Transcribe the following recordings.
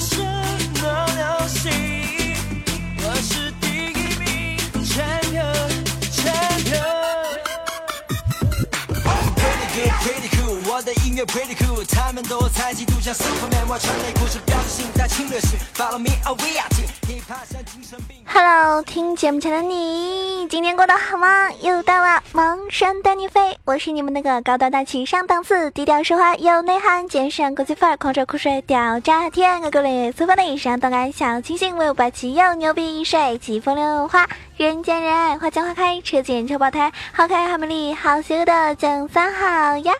Sẽ Hello，听节目前的你，今天过得好吗？又到了萌生带你飞，我是你们那个高端大气上档次、低调奢华有内涵、健身国际范儿、狂拽酷帅屌炸天、个个类粗放的上动感小清新、威武霸气又牛逼、帅气风流花、人见人爱、花见花开、车见车爆胎、好可爱好美丽好邪恶的蒋三好呀！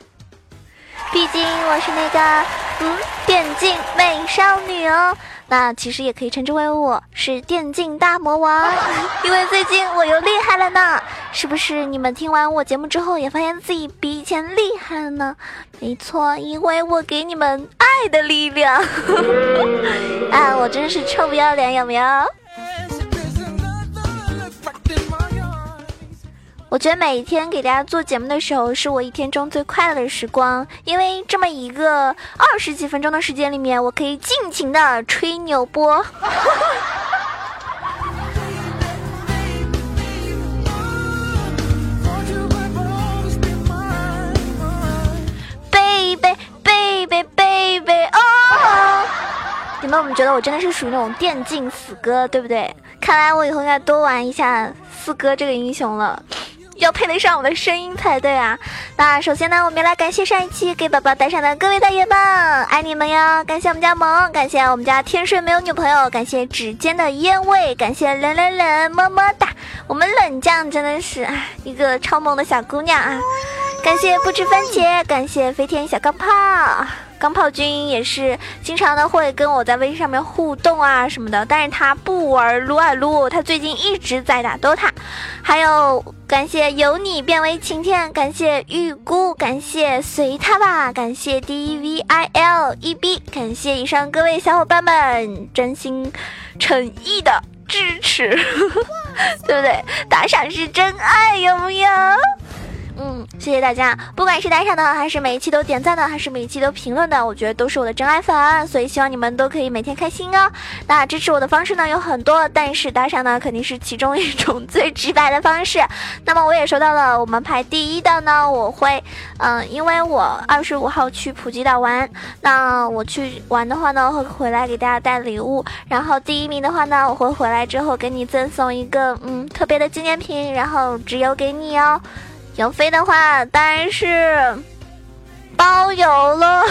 毕竟我是那个嗯电竞美少女哦。那其实也可以称之为我是电竞大魔王，因为最近我又厉害了呢。是不是你们听完我节目之后也发现自己比以前厉害了呢？没错，因为我给你们爱的力量。啊，我真是臭不要脸，有没有？我觉得每一天给大家做节目的时候，是我一天中最快乐的时光，因为这么一个二十几分钟的时间里面，我可以尽情的吹牛波。贝贝贝贝贝贝！你们有没有觉得我真的是属于那种电竞死哥，对不对？看来我以后应该多玩一下四哥这个英雄了。要配得上我的声音才对啊！那首先呢，我们来感谢上一期给宝宝带上的各位大爷们，爱你们哟！感谢我们家萌，感谢我们家天顺没有女朋友，感谢指尖的烟味，感谢冷冷冷么么哒！我们冷酱真的是啊一个超萌的小姑娘啊！感谢不吃番茄，感谢飞天小钢炮。钢炮君也是经常的会跟我在微信上面互动啊什么的，但是他不玩撸啊撸，他最近一直在打 DOTA。还有感谢由你变为晴天，感谢预估，感谢随他吧，感谢 D V I L E B，感谢以上各位小伙伴们真心诚意的支持，对不对？打赏是真爱，有没有？嗯，谢谢大家，不管是打赏的，还是每一期都点赞的，还是每一期都评论的，我觉得都是我的真爱粉，所以希望你们都可以每天开心哦。那支持我的方式呢有很多，但是打赏呢肯定是其中一种最直白的方式。那么我也收到了，我们排第一的呢，我会，嗯，因为我二十五号去普吉岛玩，那我去玩的话呢，会回来给大家带礼物。然后第一名的话呢，我会回来之后给你赠送一个嗯特别的纪念品，然后只有给你哦。要飞的话，当然是包邮了。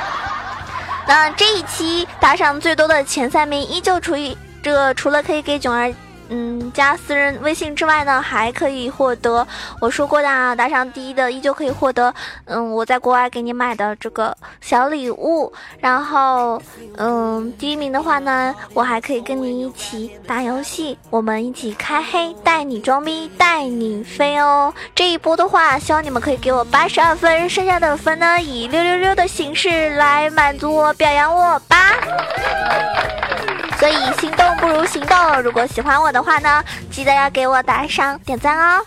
那这一期打赏最多的前三名，依旧处于这，除了可以给囧儿。嗯，加私人微信之外呢，还可以获得我说过的啊，打赏第一的依旧可以获得，嗯，我在国外给你买的这个小礼物。然后，嗯，第一名的话呢，我还可以跟你一起打游戏，我们一起开黑，带你装逼，带你飞哦。这一波的话，希望你们可以给我八十二分，剩下的分呢，以六六六的形式来满足我，表扬我吧。所以心动不如行动，如果喜欢我的话呢，记得要给我打赏点赞哦。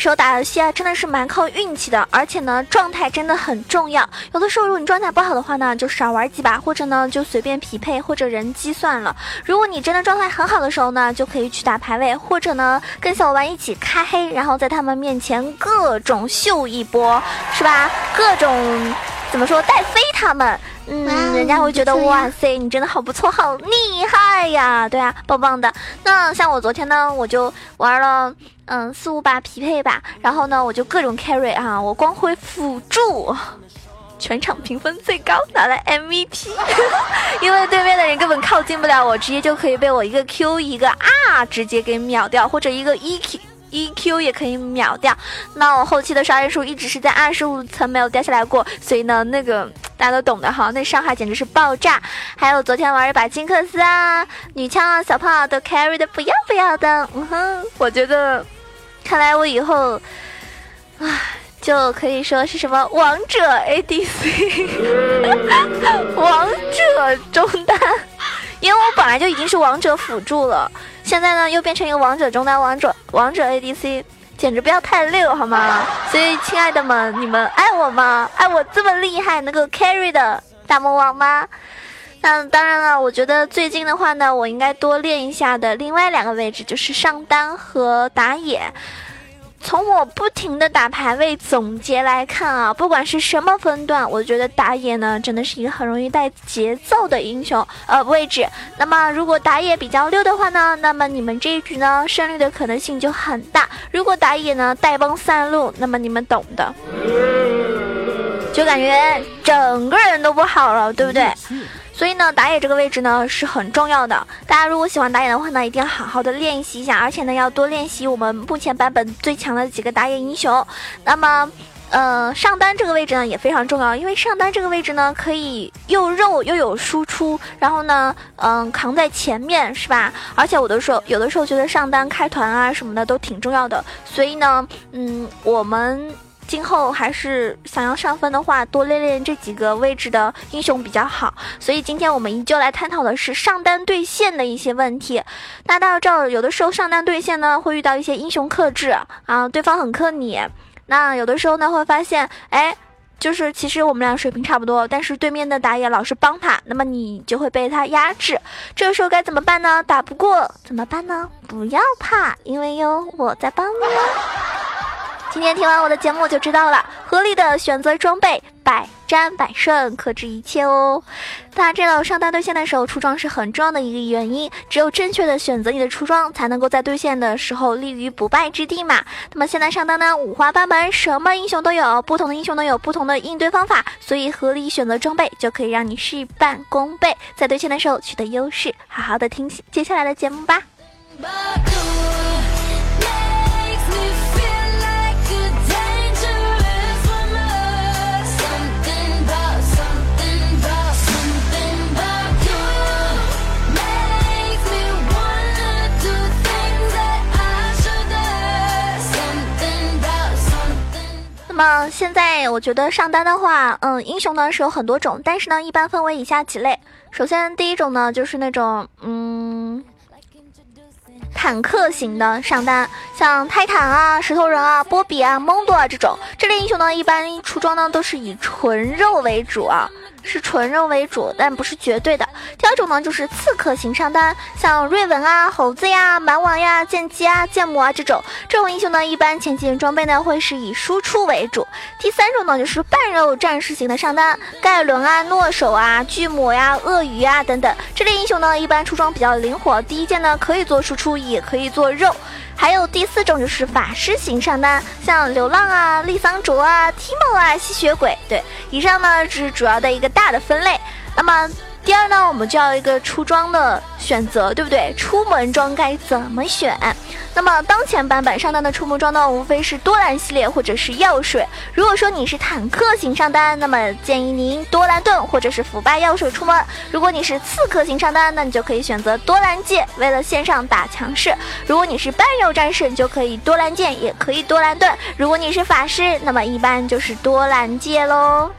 的时候打游戏啊，真的是蛮靠运气的，而且呢，状态真的很重要。有的时候，如果你状态不好的话呢，就少玩几把，或者呢，就随便匹配或者人机算了。如果你真的状态很好的时候呢，就可以去打排位，或者呢，跟小伙伴一起开黑，然后在他们面前各种秀一波，是吧？各种怎么说带飞他们。嗯，人家会觉得哇塞，你真的好不错，好厉害呀！对啊，棒棒的。那像我昨天呢，我就玩了嗯四五把匹配吧，然后呢，我就各种 carry 啊，我光辉辅助，全场评分最高，拿了 MVP。因为对面的人根本靠近不了我，直接就可以被我一个 Q 一个 R 直接给秒掉，或者一个 EQ EQ 也可以秒掉。那我后期的杀人数一直是在二十五层没有掉下来过，所以呢，那个。大家都懂的哈，那伤害简直是爆炸。还有昨天玩一把金克斯啊，女枪啊，小炮啊都 carry 的不要不要的。嗯哼，我觉得，看来我以后啊，就可以说是什么王者 ADC，王者中单，因为我本来就已经是王者辅助了，现在呢又变成一个王者中单，王者王者 ADC，简直不要太溜好吗？所以亲爱的们，你们爱我吗？爱我这么厉害能够 carry 的大魔王吗？那当然了，我觉得最近的话呢，我应该多练一下的另外两个位置就是上单和打野。从我不停的打排位总结来看啊，不管是什么分段，我觉得打野呢真的是一个很容易带节奏的英雄呃位置。那么如果打野比较溜的话呢，那么你们这一局呢胜率的可能性就很大。如果打野呢带崩散路，那么你们懂的，就感觉整个人都不好了，对不对？所以呢，打野这个位置呢是很重要的。大家如果喜欢打野的话呢，一定要好好的练习一下，而且呢要多练习我们目前版本最强的几个打野英雄。那么，呃，上单这个位置呢也非常重要，因为上单这个位置呢可以又肉又有输出，然后呢，嗯，扛在前面是吧？而且有的时候，有的时候觉得上单开团啊什么的都挺重要的。所以呢，嗯，我们。今后还是想要上分的话，多练练这几个位置的英雄比较好。所以今天我们依旧来探讨的是上单对线的一些问题。那大家知道，有的时候上单对线呢，会遇到一些英雄克制啊，对方很克你。那有的时候呢，会发现，哎，就是其实我们俩水平差不多，但是对面的打野老是帮他，那么你就会被他压制。这个时候该怎么办呢？打不过怎么办呢？不要怕，因为有我在帮你哦。今天听完我的节目就知道了，合理的选择装备，百战百胜，克制一切哦。大家知道上单对线的时候出装是很重要的一个原因，只有正确的选择你的出装，才能够在对线的时候立于不败之地嘛。那么现在上单呢，五花八门，什么英雄都有，不同的英雄都有不同的应对方法，所以合理选择装备就可以让你事半功倍，在对线的时候取得优势。好好的听接下来的节目吧。嗯，现在我觉得上单的话，嗯，英雄呢是有很多种，但是呢，一般分为以下几类。首先，第一种呢就是那种，嗯，坦克型的上单，像泰坦啊、石头人啊、波比啊、蒙多啊这种，这类英雄呢，一般出装呢都是以纯肉为主啊。是纯肉为主，但不是绝对的。第二种呢，就是刺客型上单，像瑞文啊、猴子呀、蛮王呀、剑姬啊、剑魔啊这种，这种英雄呢，一般前期装备呢会是以输出为主。第三种呢，就是半肉战士型的上单，盖伦啊、诺手啊、巨魔呀、鳄鱼啊等等，这类英雄呢，一般出装比较灵活，第一件呢可以做输出，也可以做肉。还有第四种就是法师型上单，像流浪啊、丽桑卓啊、提莫啊、吸血鬼。对，以上呢是主要的一个大的分类。那么。第二呢，我们就要一个出装的选择，对不对？出门装该怎么选？那么当前版本上单的出门装呢，无非是多兰系列或者是药水。如果说你是坦克型上单，那么建议您多兰盾或者是腐败药水出门；如果你是刺客型上单，那你就可以选择多兰戒，为了线上打强势；如果你是半肉战士，你就可以多兰剑，也可以多兰盾；如果你是法师，那么一般就是多兰戒喽。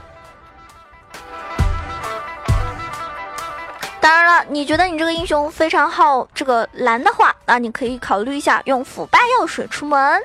当然了，你觉得你这个英雄非常好这个蓝的话，那你可以考虑一下用腐败药水出门。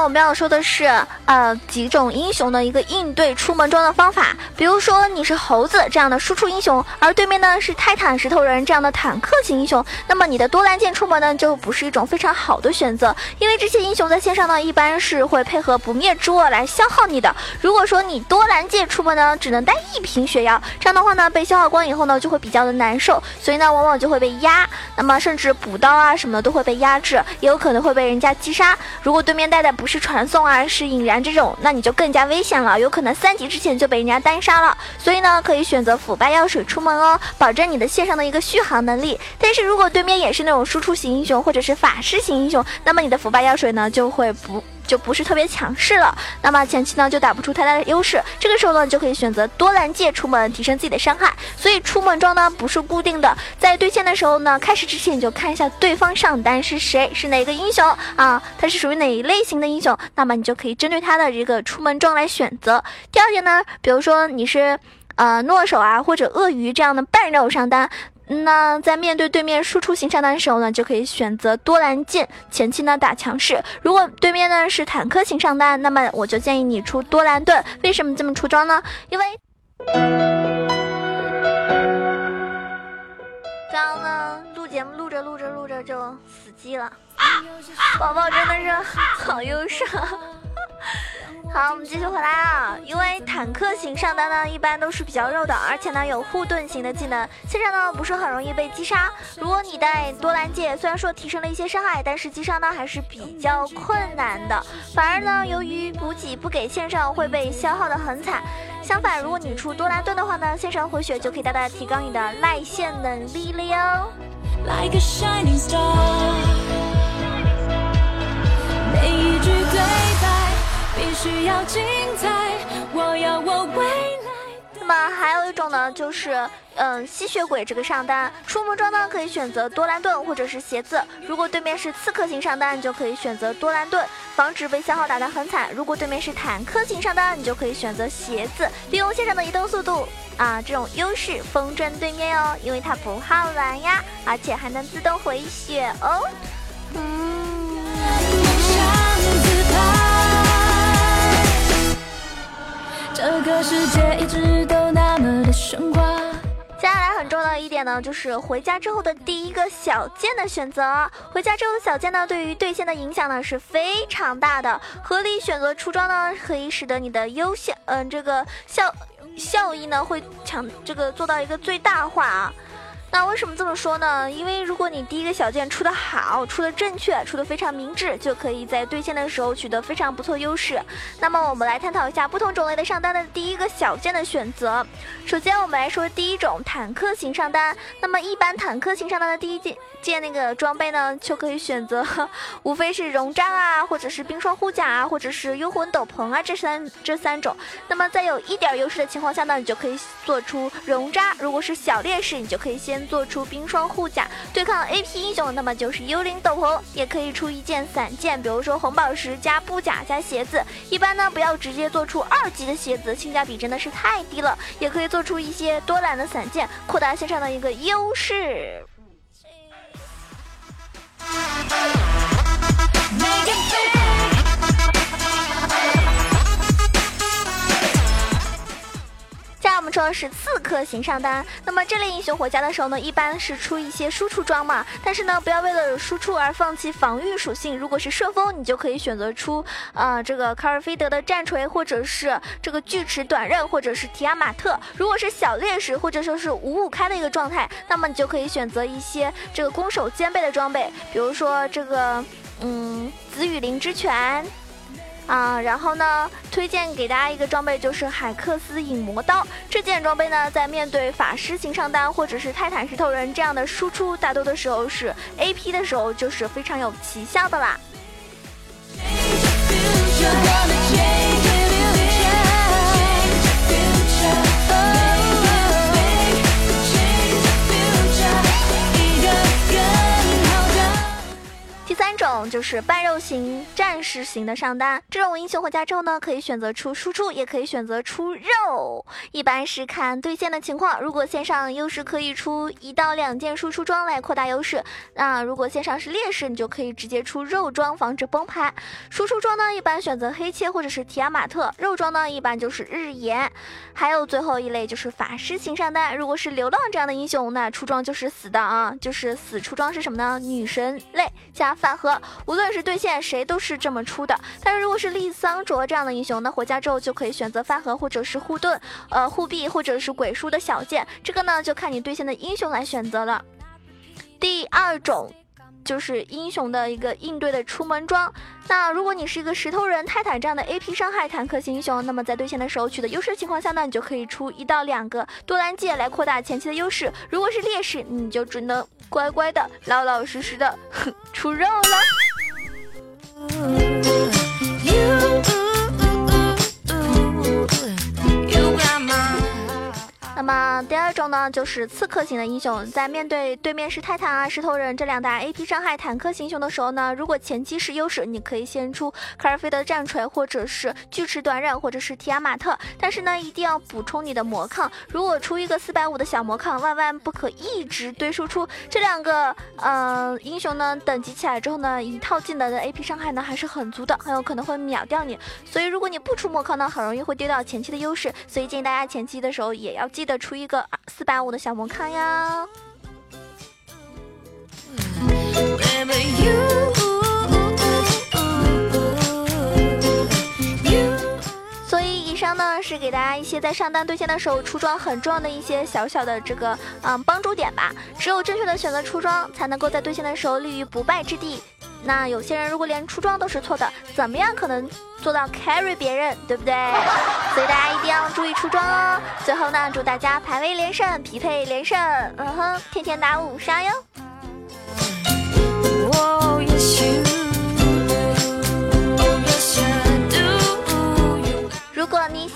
我们要说的是，呃，几种英雄的一个应对出门装的方法。比如说你是猴子这样的输出英雄，而对面呢是泰坦石头人这样的坦克型英雄，那么你的多兰剑出门呢就不是一种非常好的选择，因为这些英雄在线上呢一般是会配合不灭之握来消耗你的。如果说你多兰剑出门呢，只能带一瓶血药，这样的话呢被消耗光以后呢就会比较的难受，所以呢往往就会被压，那么甚至补刀啊什么的都会被压制，也有可能会被人家击杀。如果对面带的不是传送啊，是引燃这种，那你就更加危险了，有可能三级之前就被人家单杀了。所以呢，可以选择腐败药水出门哦，保证你的线上的一个续航能力。但是如果对面也是那种输出型英雄或者是法师型英雄，那么你的腐败药水呢就会不就不是特别强势了，那么前期呢就打不出太大的优势。这个时候呢，就可以选择多兰戒出门，提升自己的伤害。所以出门装呢不是固定的，在对线的时候呢，开始之前你就看一下对方上单是谁，是哪个英雄啊，他是属于哪一类型的英雄，那么你就可以针对他的这个出门装来选择。第二点呢，比如说你是呃诺手啊或者鳄鱼这样的半肉上单。那在面对对面输出型上单的时候呢，就可以选择多兰剑，前期呢打强势。如果对面呢是坦克型上单，那么我就建议你出多兰盾。为什么这么出装呢？因为刚刚呢录节目录着录着录着就死机了，宝宝真的是好忧伤。好，我们继续回来啊！因为坦克型上单呢，一般都是比较肉的，而且呢有护盾型的技能，线上呢不是很容易被击杀。如果你带多兰戒，虽然说提升了一些伤害，但是击杀呢还是比较困难的。反而呢，由于补给不给线上，会被消耗的很惨。相反，如果你出多兰盾的话呢，线上回血就可以大大提高你的赖线能力了哟。每一句对。必须要精彩，我要我未来。那么还有一种呢，就是嗯吸血鬼这个上单出门装呢，可以选择多兰盾或者是鞋子。如果对面是刺客型上单，你就可以选择多兰盾，防止被消耗打得很惨。如果对面是坦克型上单，你就可以选择鞋子，利用线上的移动速度啊这种优势封镇对面哦，因为它不耗蓝呀，而且还能自动回血哦。嗯。这个世界一直都那么的喧哗。接下来很重要的一点呢，就是回家之后的第一个小件的选择。回家之后的小件呢，对于对线的影响呢是非常大的。合理选择出装呢，可以使得你的优效，嗯，这个效效益呢会强，这个做到一个最大化啊。那为什么这么说呢？因为如果你第一个小件出的好，出的正确，出的非常明智，就可以在对线的时候取得非常不错优势。那么我们来探讨一下不同种类的上单的第一个小件的选择。首先我们来说第一种坦克型上单。那么一般坦克型上单的第一件件那个装备呢，就可以选择，无非是熔渣啊，或者是冰霜护甲啊，或者是幽魂斗篷啊，这三这三种。那么在有一点优势的情况下呢，你就可以做出熔渣。如果是小劣势，你就可以先。做出冰霜护甲对抗 A P 英雄，那么就是幽灵斗篷，也可以出一件散件，比如说红宝石加布甲加鞋子。一般呢，不要直接做出二级的鞋子，性价比真的是太低了。也可以做出一些多蓝的散件，扩大线上的一个优势。们说的是刺客型上单，那么这类英雄回家的时候呢，一般是出一些输出装嘛。但是呢，不要为了输出而放弃防御属性。如果是顺风，你就可以选择出啊 这个卡尔菲德的战锤，或者是这个锯齿短刃，或者是提亚马特。如果是小劣势，或者说是五五开的一个状态，那么你就可以选择一些这个攻守兼备的装备，比如说这个嗯紫雨灵之拳。啊，然后呢，推荐给大家一个装备，就是海克斯影魔刀。这件装备呢，在面对法师型上单或者是泰坦石头人这样的输出大多的时候，是 A P 的时候，就是非常有奇效的啦。三种就是半肉型战士型的上单，这种英雄回家之后呢，可以选择出输出，也可以选择出肉，一般是看对线的情况。如果线上优势，可以出一到两件输出装来扩大优势；那如果线上是劣势，你就可以直接出肉装，防止崩盘。输出装呢，一般选择黑切或者是提亚马特；肉装呢，一般就是日炎。还有最后一类就是法师型上单，如果是流浪这样的英雄，那出装就是死的啊，就是死出装是什么呢？女神类加饭盒。无论是对线谁都是这么出的，但是如果是丽桑卓这样的英雄，那回家之后就可以选择饭盒或者是护盾，呃护臂或者是鬼书的小剑，这个呢就看你对线的英雄来选择了。第二种就是英雄的一个应对的出门装，那如果你是一个石头人、泰坦这样的 AP 伤害坦克型英雄，那么在对线的时候取得优势情况下呢，你就可以出一到两个多兰戒来扩大前期的优势。如果是劣势，你就只能乖乖的、老老实实的 出肉了。那第二种呢就是刺客型的英雄，在面对对面是泰坦啊、石头人这两大 AP 伤害坦克型英雄的时候呢，如果前期是优势，你可以先出卡尔菲德战锤，或者是锯齿短刃，或者是提亚马特。但是呢，一定要补充你的魔抗。如果出一个四百五的小魔抗，万万不可一直堆输出。这两个呃英雄呢，等级起来之后呢，一套技能的 AP 伤害呢还是很足的，很有可能会秒掉你。所以如果你不出魔抗呢，很容易会丢掉前期的优势。所以建议大家前期的时候也要记得出一个四百五的小魔抗呀。所以以上呢是给大家一些在上单对线的时候出装很重要的一些小小的这个嗯帮助点吧。只有正确的选择出装，才能够在对线的时候立于不败之地。那有些人如果连出装都是错的，怎么样可能做到 carry 别人，对不对？所以大家一定要注意出装哦。最后呢，祝大家排位连胜，匹配连胜，嗯哼，天天打五杀哟。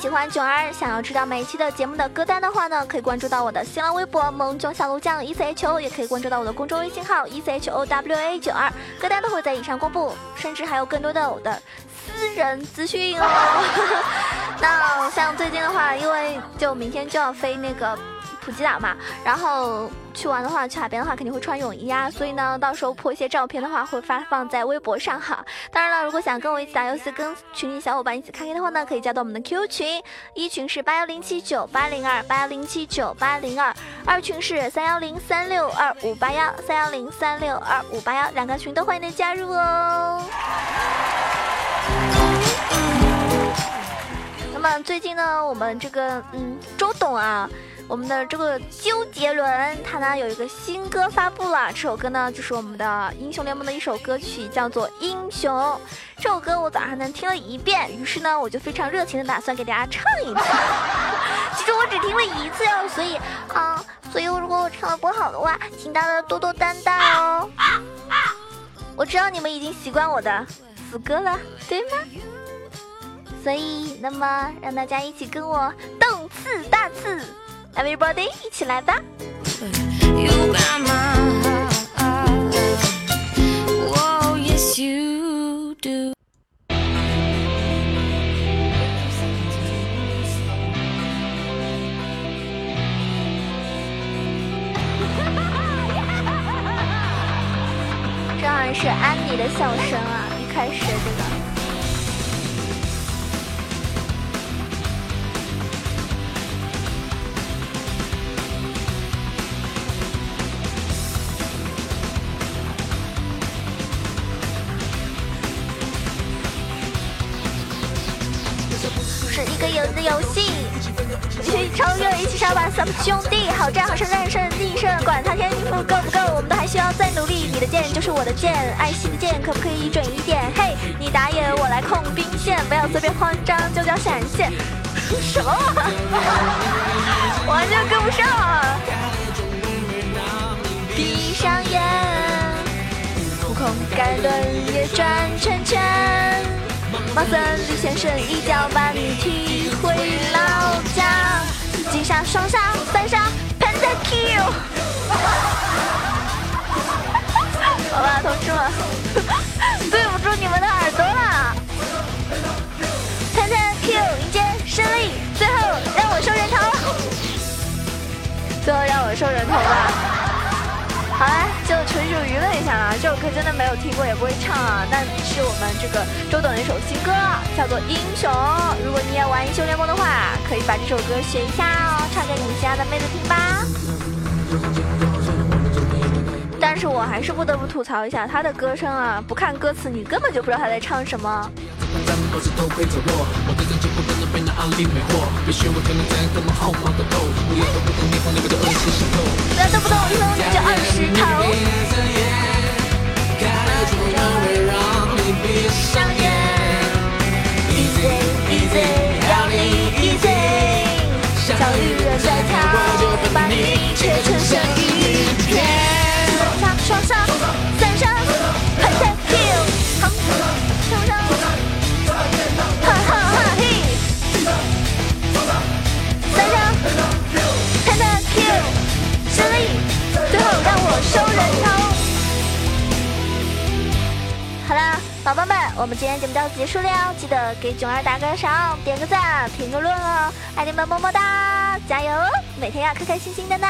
喜欢囧儿，想要知道每一期的节目的歌单的话呢，可以关注到我的新浪微博“萌囧小鹿酱 E C H O”，也可以关注到我的公众微信号 “E C H O W A 九二”，歌单都会在以上公布，甚至还有更多的我的私人资讯哦。那像最近的话，因为就明天就要飞那个。普吉岛嘛，然后去玩的话，去海边的话肯定会穿泳衣啊，所以呢，到时候拍一些照片的话会发放在微博上哈。当然了，如果想跟我一起打游戏，跟群里小伙伴一起开黑的话呢，可以加到我们的 QQ 群，一群是八幺零七九八零二八幺零七九八零二，二群是三幺零三六二五八幺三幺零三六二五八幺，两个群都欢迎你加入哦。那么最近呢，我们这个嗯周董啊。我们的这个周杰伦，他呢有一个新歌发布了。这首歌呢就是我们的英雄联盟的一首歌曲，叫做《英雄》。这首歌我早上呢听了一遍，于是呢我就非常热情的打算给大家唱一次。其实我只听了一次哦，所以啊，所以如果我唱的不好的话，请大家多多担待哦。我知道你们已经习惯我的死歌了，对吗？所以，那么让大家一起跟我动次大次。Everybody，一起来吧！这好像是安妮的笑声啊！一开始这个。越，一起杀吧，Sub 兄弟，好战好胜战胜逆胜，管他天赋够不够，我们都还需要再努力。你的剑就是我的剑，爱惜的剑可不可以准一点？嘿，你打野，我来控兵线，不要随便慌张，就叫闪现。什么？完全跟不上。闭上眼，悟空盖伦也转圈圈。马森李先生一脚把你踢回来，杀双杀三杀 pentakill。好吧，同志们，对不住你们的耳朵了。pentakill 迎接胜利，最后让我收人头，最后让我收人头吧。好啦，就纯属娱乐一下啦。这首歌真的没有听过，也不会唱啊。那是我们这个周董的一首新歌，叫做《英雄》。如果你也玩英雄联盟的话，可以把这首歌学一下哦，唱给你心爱的妹子听吧。是我还是不得不吐槽一下他的歌声啊，不看歌词，你根本就不知道他在唱什么。那动不动一封就二十头。小绿人在跳，把你切成今天节目到此结束了，记得给囧儿打个赏，点个赞，评个论哦，爱你们么么哒，加油，每天要开开心心的呢。